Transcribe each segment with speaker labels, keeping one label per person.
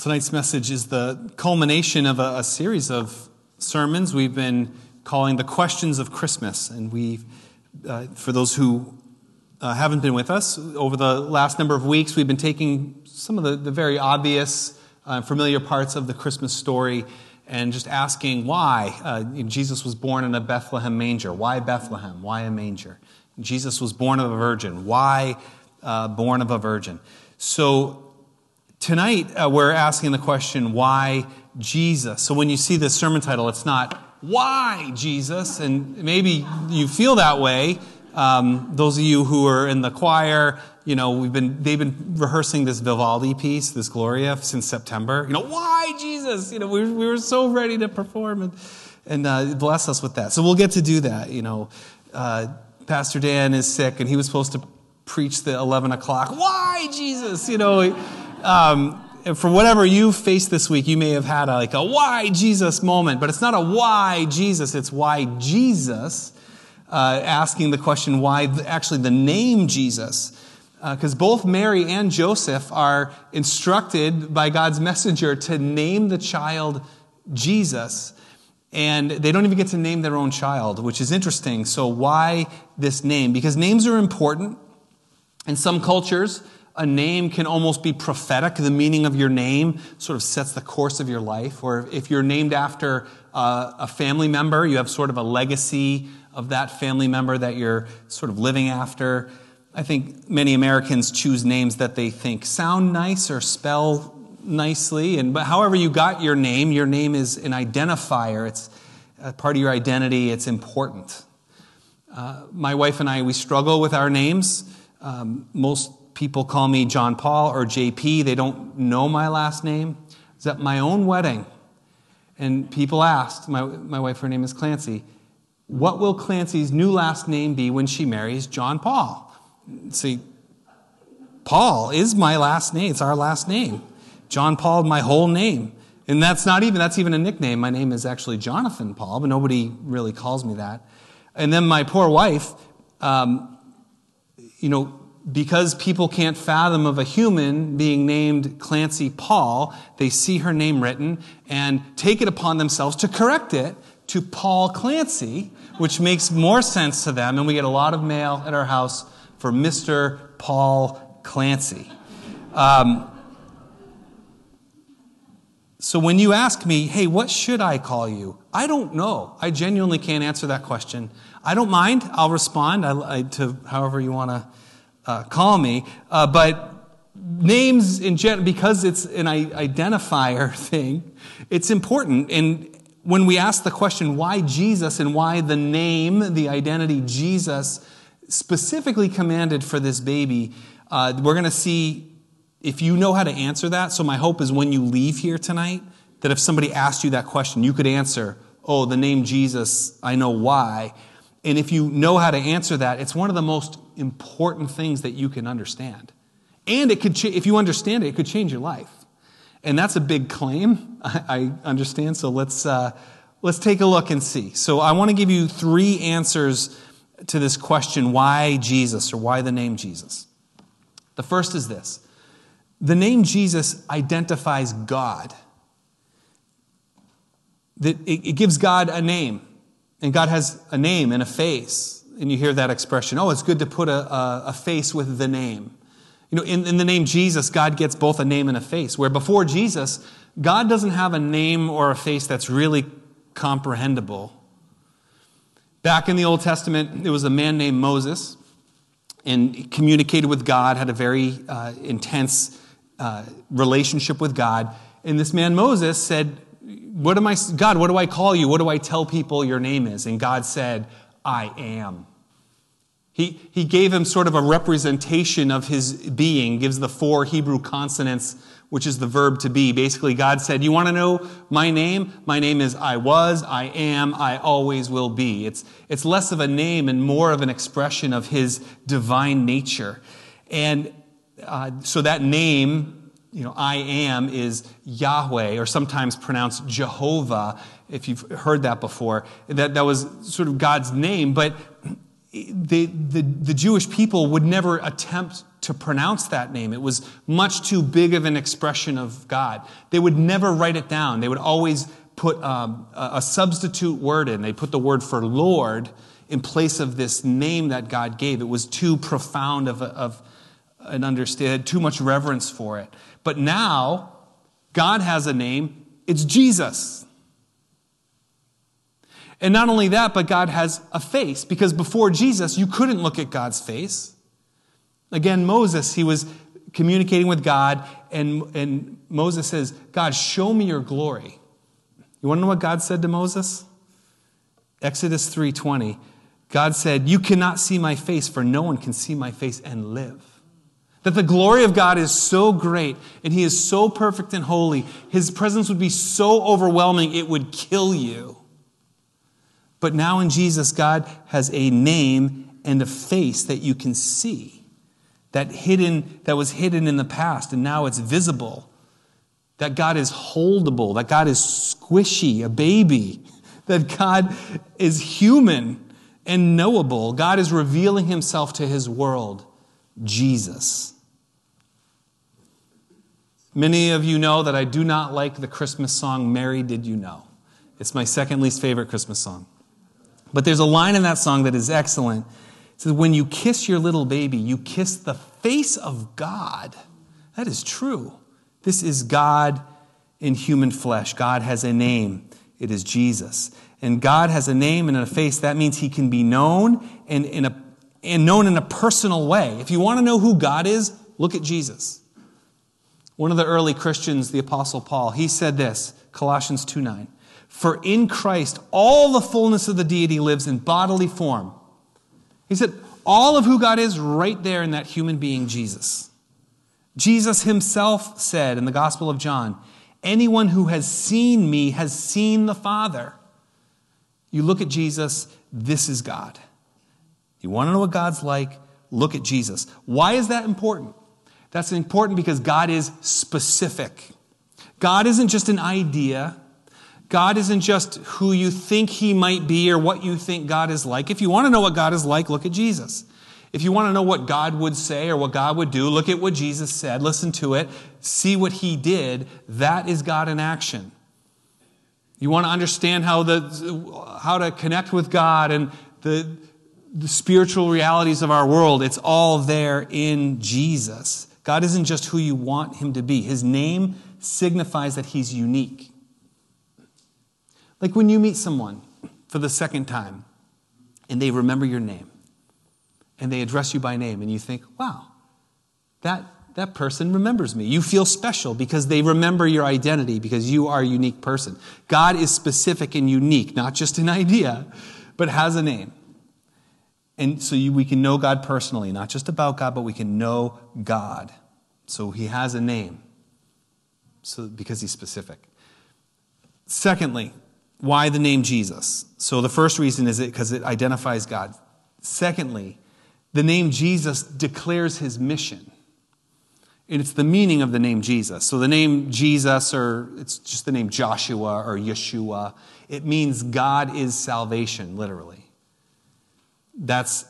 Speaker 1: tonight's message is the culmination of a, a, series of sermons. We've been calling the questions of christmas and we uh, for those who uh, haven't been with us over the last number of weeks we've been taking some of the, the very obvious uh, familiar parts of the christmas story and just asking why uh, jesus was born in a bethlehem manger. Why bethlehem? Why a manger? Jesus was born of a virgin. Why uh, born of a virgin? So Tonight, uh, we're asking the question, why Jesus? So when you see this sermon title, it's not, why Jesus? And maybe you feel that way. Um, those of you who are in the choir, you know, we've been, they've been rehearsing this Vivaldi piece, this Gloria, since September. You know, why Jesus? You know, we, we were so ready to perform and, and uh, bless us with that. So we'll get to do that. You know, uh, Pastor Dan is sick and he was supposed to preach the 11 o'clock. Why Jesus? You know, um, for whatever you faced this week, you may have had a, like a why Jesus moment, but it's not a why Jesus, it's why Jesus, uh, asking the question why actually the name Jesus. Because uh, both Mary and Joseph are instructed by God's messenger to name the child Jesus. And they don't even get to name their own child, which is interesting. So, why this name? Because names are important. In some cultures, a name can almost be prophetic. The meaning of your name sort of sets the course of your life. Or if you're named after uh, a family member, you have sort of a legacy of that family member that you're sort of living after. I think many Americans choose names that they think sound nice or spell nicely. And but however you got your name, your name is an identifier. It's a part of your identity. It's important. Uh, my wife and I, we struggle with our names. Um, most people call me John Paul or JP. They don't know my last name. It's at my own wedding. And people asked, my, my wife, her name is Clancy, what will Clancy's new last name be when she marries John Paul? See, Paul is my last name. It's our last name. John Paul, my whole name. And that's not even, that's even a nickname. My name is actually Jonathan Paul, but nobody really calls me that. And then my poor wife, um, you know, because people can't fathom of a human being named Clancy Paul, they see her name written and take it upon themselves to correct it to Paul Clancy, which makes more sense to them. And we get a lot of mail at our house for Mr. Paul Clancy. Um, so when you ask me, hey, what should I call you? I don't know. I genuinely can't answer that question. I don't mind. I'll respond I, I, to however you want to uh, call me. Uh, but names in general, because it's an identifier thing, it's important. And when we ask the question, why Jesus and why the name, the identity Jesus, specifically commanded for this baby, uh, we're going to see if you know how to answer that. So, my hope is when you leave here tonight, that if somebody asked you that question, you could answer, Oh, the name Jesus, I know why. And if you know how to answer that, it's one of the most important things that you can understand. And it could, ch- if you understand it, it could change your life. And that's a big claim, I, I understand. So let's, uh, let's take a look and see. So I want to give you three answers to this question why Jesus or why the name Jesus? The first is this the name Jesus identifies God, that it gives God a name. And God has a name and a face. And you hear that expression oh, it's good to put a, a, a face with the name. You know, in, in the name Jesus, God gets both a name and a face. Where before Jesus, God doesn't have a name or a face that's really comprehensible. Back in the Old Testament, there was a man named Moses, and communicated with God, had a very uh, intense uh, relationship with God. And this man Moses said, what am I, God, what do I call you? What do I tell people your name is? And God said, I am. He, he gave him sort of a representation of his being, gives the four Hebrew consonants, which is the verb to be. Basically, God said, You want to know my name? My name is I was, I am, I always will be. It's, it's less of a name and more of an expression of his divine nature. And uh, so that name you know, I am is Yahweh, or sometimes pronounced Jehovah, if you've heard that before. That, that was sort of God's name, but the, the, the Jewish people would never attempt to pronounce that name. It was much too big of an expression of God. They would never write it down. They would always put um, a substitute word in. They put the word for Lord in place of this name that God gave. It was too profound of, a, of an understand, too much reverence for it. But now, God has a name. It's Jesus. And not only that, but God has a face, because before Jesus, you couldn't look at God's face. Again, Moses, he was communicating with God, and, and Moses says, God, show me your glory. You want to know what God said to Moses? Exodus 3:20. God said, "You cannot see my face, for no one can see my face and live." That the glory of God is so great and he is so perfect and holy. His presence would be so overwhelming it would kill you. But now in Jesus, God has a name and a face that you can see. That hidden that was hidden in the past and now it's visible that God is holdable, that God is squishy, a baby, that God is human and knowable. God is revealing himself to his world, Jesus. Many of you know that I do not like the Christmas song, Mary Did You Know? It's my second least favorite Christmas song. But there's a line in that song that is excellent. It says, When you kiss your little baby, you kiss the face of God. That is true. This is God in human flesh. God has a name, it is Jesus. And God has a name and a face. That means he can be known and, in a, and known in a personal way. If you want to know who God is, look at Jesus. One of the early Christians, the Apostle Paul, he said this Colossians 2 9. For in Christ, all the fullness of the deity lives in bodily form. He said, all of who God is right there in that human being, Jesus. Jesus himself said in the Gospel of John, Anyone who has seen me has seen the Father. You look at Jesus, this is God. You want to know what God's like? Look at Jesus. Why is that important? That's important because God is specific. God isn't just an idea. God isn't just who you think he might be or what you think God is like. If you want to know what God is like, look at Jesus. If you want to know what God would say or what God would do, look at what Jesus said, listen to it, see what he did. That is God in action. You want to understand how, the, how to connect with God and the, the spiritual realities of our world, it's all there in Jesus. God isn't just who you want him to be, his name signifies that he's unique. Like when you meet someone for the second time and they remember your name and they address you by name, and you think, wow, that, that person remembers me. You feel special because they remember your identity because you are a unique person. God is specific and unique, not just an idea, but has a name. And so you, we can know God personally, not just about God, but we can know God. So he has a name so, because he's specific. Secondly, why the name Jesus? So the first reason is it because it identifies God. Secondly, the name Jesus declares his mission. And it's the meaning of the name Jesus. So the name Jesus, or it's just the name Joshua or Yeshua, it means God is salvation, literally. That's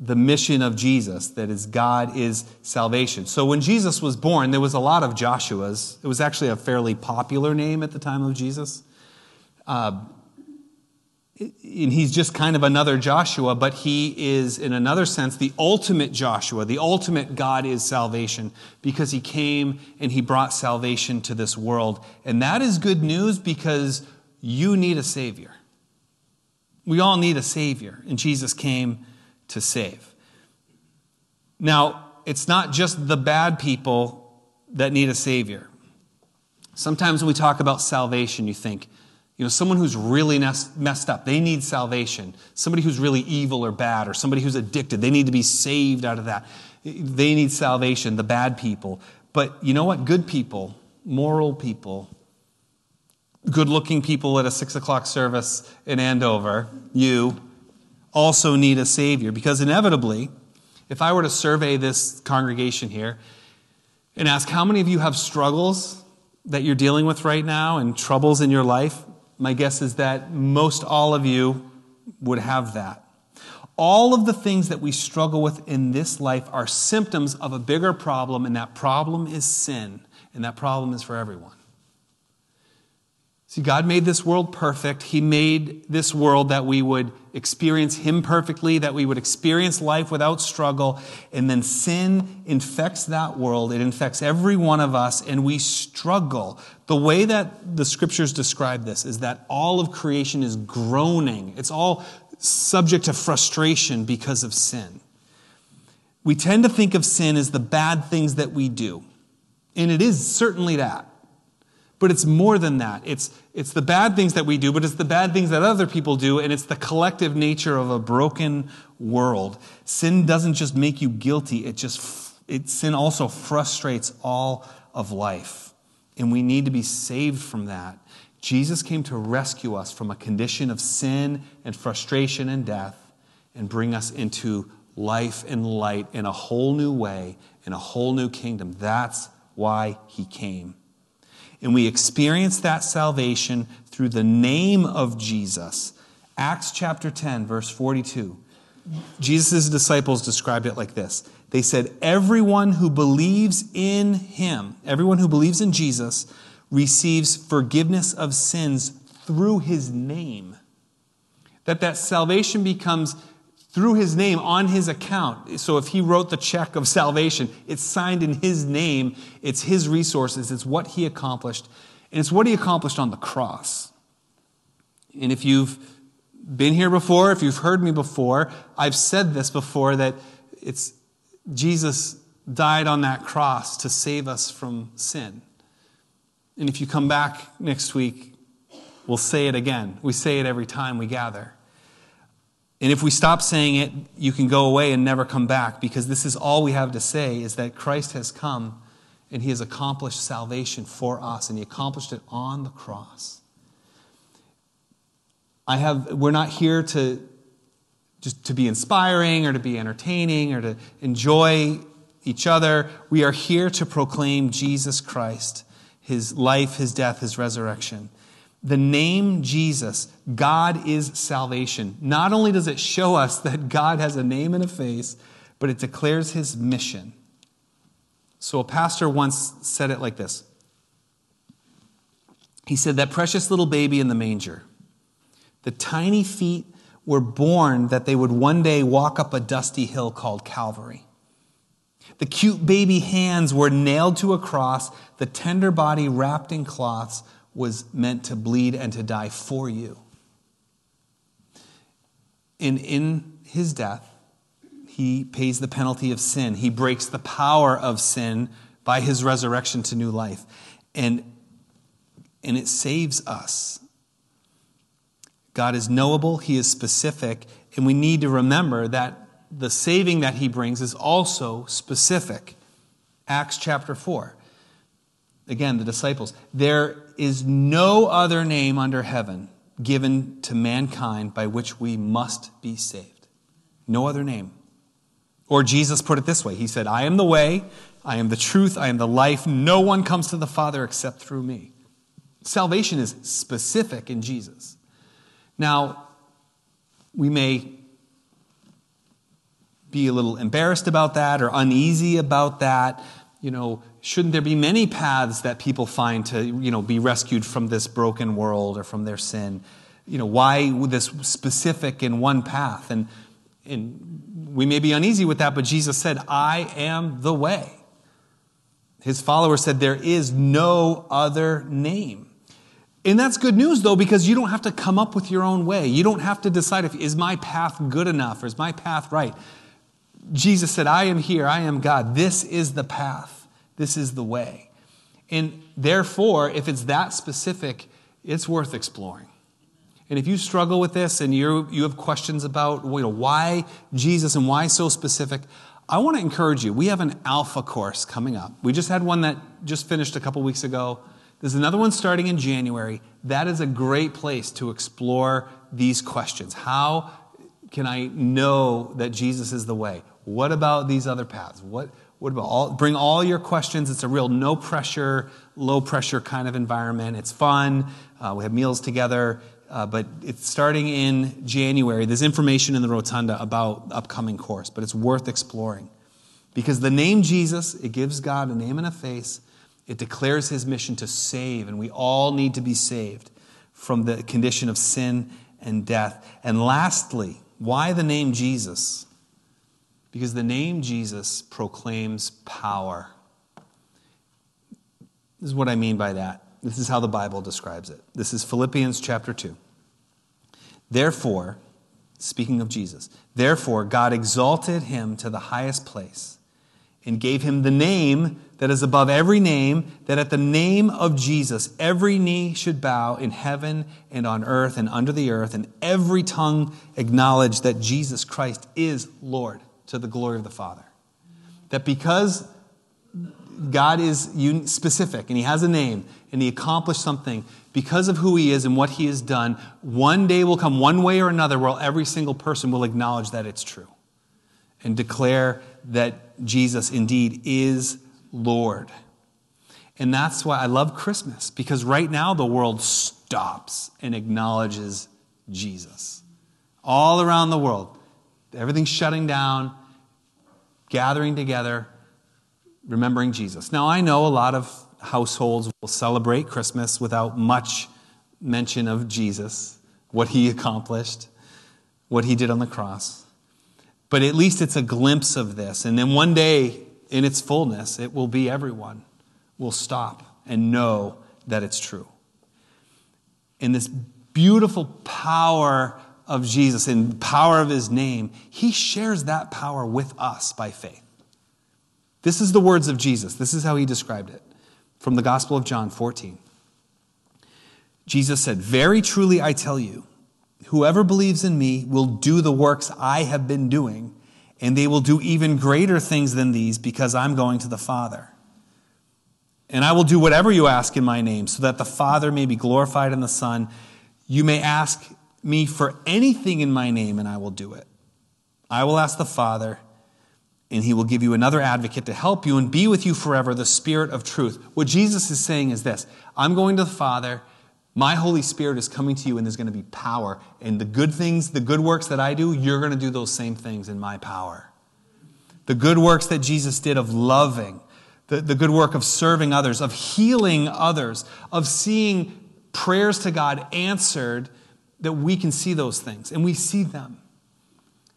Speaker 1: the mission of Jesus, that is, God is salvation. So when Jesus was born, there was a lot of Joshuas. It was actually a fairly popular name at the time of Jesus. Uh, and he's just kind of another Joshua, but he is, in another sense, the ultimate Joshua. The ultimate God is salvation because he came and he brought salvation to this world. And that is good news because you need a Savior. We all need a Savior, and Jesus came to save. Now, it's not just the bad people that need a Savior. Sometimes when we talk about salvation, you think, you know, someone who's really messed up, they need salvation. Somebody who's really evil or bad, or somebody who's addicted, they need to be saved out of that. They need salvation, the bad people. But you know what? Good people, moral people, good looking people at a six o'clock service in Andover, you also need a Savior. Because inevitably, if I were to survey this congregation here and ask how many of you have struggles that you're dealing with right now and troubles in your life, my guess is that most all of you would have that. all of the things that we struggle with in this life are symptoms of a bigger problem, and that problem is sin, and that problem is for everyone. See, God made this world perfect. He made this world that we would experience Him perfectly, that we would experience life without struggle. And then sin infects that world. It infects every one of us, and we struggle. The way that the scriptures describe this is that all of creation is groaning, it's all subject to frustration because of sin. We tend to think of sin as the bad things that we do, and it is certainly that. But it's more than that. It's, it's the bad things that we do, but it's the bad things that other people do, and it's the collective nature of a broken world. Sin doesn't just make you guilty, it just, it, sin also frustrates all of life. And we need to be saved from that. Jesus came to rescue us from a condition of sin and frustration and death and bring us into life and light in a whole new way, in a whole new kingdom. That's why he came. And we experience that salvation through the name of Jesus. Acts chapter 10, verse 42. Jesus' disciples described it like this They said, Everyone who believes in him, everyone who believes in Jesus, receives forgiveness of sins through his name. That that salvation becomes through his name on his account. So if he wrote the check of salvation, it's signed in his name, it's his resources, it's what he accomplished, and it's what he accomplished on the cross. And if you've been here before, if you've heard me before, I've said this before that it's Jesus died on that cross to save us from sin. And if you come back next week, we'll say it again. We say it every time we gather. And if we stop saying it, you can go away and never come back because this is all we have to say is that Christ has come and he has accomplished salvation for us and he accomplished it on the cross. I have we're not here to just to be inspiring or to be entertaining or to enjoy each other. We are here to proclaim Jesus Christ, his life, his death, his resurrection. The name Jesus, God is salvation. Not only does it show us that God has a name and a face, but it declares his mission. So a pastor once said it like this He said, That precious little baby in the manger, the tiny feet were born that they would one day walk up a dusty hill called Calvary. The cute baby hands were nailed to a cross, the tender body wrapped in cloths was meant to bleed and to die for you. And in his death, he pays the penalty of sin. He breaks the power of sin by his resurrection to new life. And, and it saves us. God is knowable, he is specific, and we need to remember that the saving that he brings is also specific. Acts chapter 4. Again, the disciples. There is no other name under heaven given to mankind by which we must be saved. No other name. Or Jesus put it this way He said, I am the way, I am the truth, I am the life. No one comes to the Father except through me. Salvation is specific in Jesus. Now, we may be a little embarrassed about that or uneasy about that. You know, shouldn't there be many paths that people find to you know, be rescued from this broken world or from their sin? You know, why this specific in one path? And, and we may be uneasy with that, but Jesus said, I am the way. His followers said, There is no other name. And that's good news, though, because you don't have to come up with your own way. You don't have to decide if is my path good enough or is my path right. Jesus said, I am here, I am God. This is the path. This is the way. And therefore, if it's that specific, it's worth exploring. And if you struggle with this and you you have questions about you know, why Jesus and why so specific, I want to encourage you. We have an alpha course coming up. We just had one that just finished a couple weeks ago. There's another one starting in January. That is a great place to explore these questions. How can I know that Jesus is the way? What about these other paths? What, what about all, bring all your questions? It's a real no pressure, low pressure kind of environment. It's fun. Uh, we have meals together. uh, but it's starting in January. There's information in the rotunda about the upcoming course, but it's worth exploring. Because the name Jesus, it gives God a name and a face. It declares his mission to save, and we all need to be saved from the condition of sin and death. And lastly, why the name Jesus? Because the name Jesus proclaims power. This is what I mean by that. This is how the Bible describes it. This is Philippians chapter 2. Therefore, speaking of Jesus, therefore God exalted him to the highest place and gave him the name that is above every name, that at the name of Jesus every knee should bow in heaven and on earth and under the earth, and every tongue acknowledge that Jesus Christ is Lord to the glory of the Father. That because God is specific and He has a name and He accomplished something because of who He is and what He has done, one day will come, one way or another, where every single person will acknowledge that it's true and declare that Jesus indeed is Lord. And that's why I love Christmas, because right now the world stops and acknowledges Jesus. All around the world, everything's shutting down, gathering together, remembering Jesus. Now, I know a lot of households will celebrate Christmas without much mention of Jesus, what he accomplished, what he did on the cross. But at least it's a glimpse of this. And then one day, in its fullness, it will be everyone will stop and know that it's true. In this beautiful power of Jesus and power of his name, he shares that power with us by faith. This is the words of Jesus. This is how he described it from the Gospel of John 14. Jesus said, Very truly I tell you, whoever believes in me will do the works I have been doing and they will do even greater things than these because I'm going to the Father. And I will do whatever you ask in my name, so that the Father may be glorified in the Son. You may ask me for anything in my name, and I will do it. I will ask the Father, and he will give you another advocate to help you and be with you forever, the Spirit of truth. What Jesus is saying is this I'm going to the Father. My Holy Spirit is coming to you, and there's going to be power. And the good things, the good works that I do, you're going to do those same things in my power. The good works that Jesus did of loving, the, the good work of serving others, of healing others, of seeing prayers to God answered, that we can see those things, and we see them.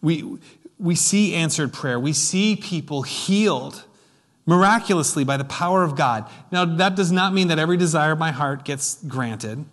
Speaker 1: We, we see answered prayer, we see people healed miraculously by the power of God. Now, that does not mean that every desire of my heart gets granted.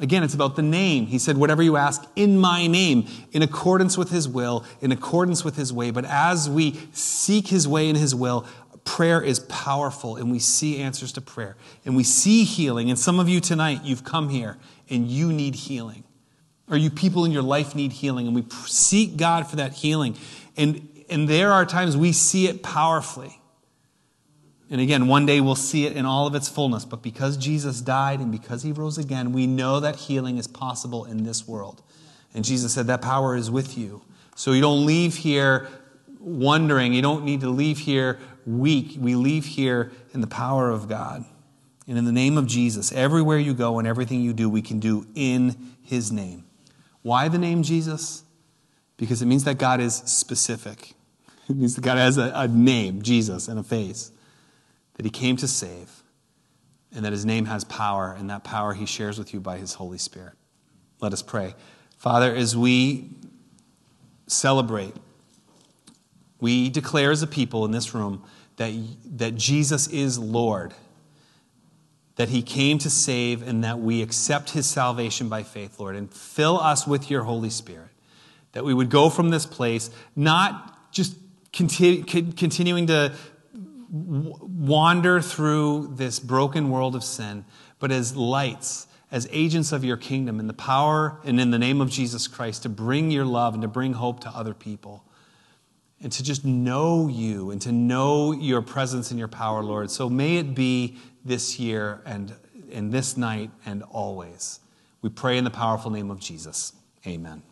Speaker 1: Again, it's about the name. He said, Whatever you ask in my name, in accordance with his will, in accordance with his way. But as we seek his way and his will, prayer is powerful and we see answers to prayer and we see healing. And some of you tonight, you've come here and you need healing. Or you people in your life need healing and we seek God for that healing. And, and there are times we see it powerfully. And again, one day we'll see it in all of its fullness. But because Jesus died and because he rose again, we know that healing is possible in this world. And Jesus said that power is with you. So you don't leave here wondering. You don't need to leave here weak. We leave here in the power of God. And in the name of Jesus, everywhere you go and everything you do, we can do in his name. Why the name Jesus? Because it means that God is specific. It means that God has a, a name, Jesus, and a face that he came to save, and that his name has power, and that power he shares with you by his Holy Spirit. Let us pray. Father, as we celebrate, we declare as a people in this room that, that Jesus is Lord, that he came to save, and that we accept his salvation by faith, Lord, and fill us with your Holy Spirit. That we would go from this place not just continue, continuing to wander through this broken world of sin, but as lights, as agents of your kingdom in the power and in the name of Jesus Christ to bring your love and to bring hope to other people. And to just know you and to know your presence and your power, Lord. So may it be this year and, in this night and always. We pray in the powerful name of Jesus. Amen.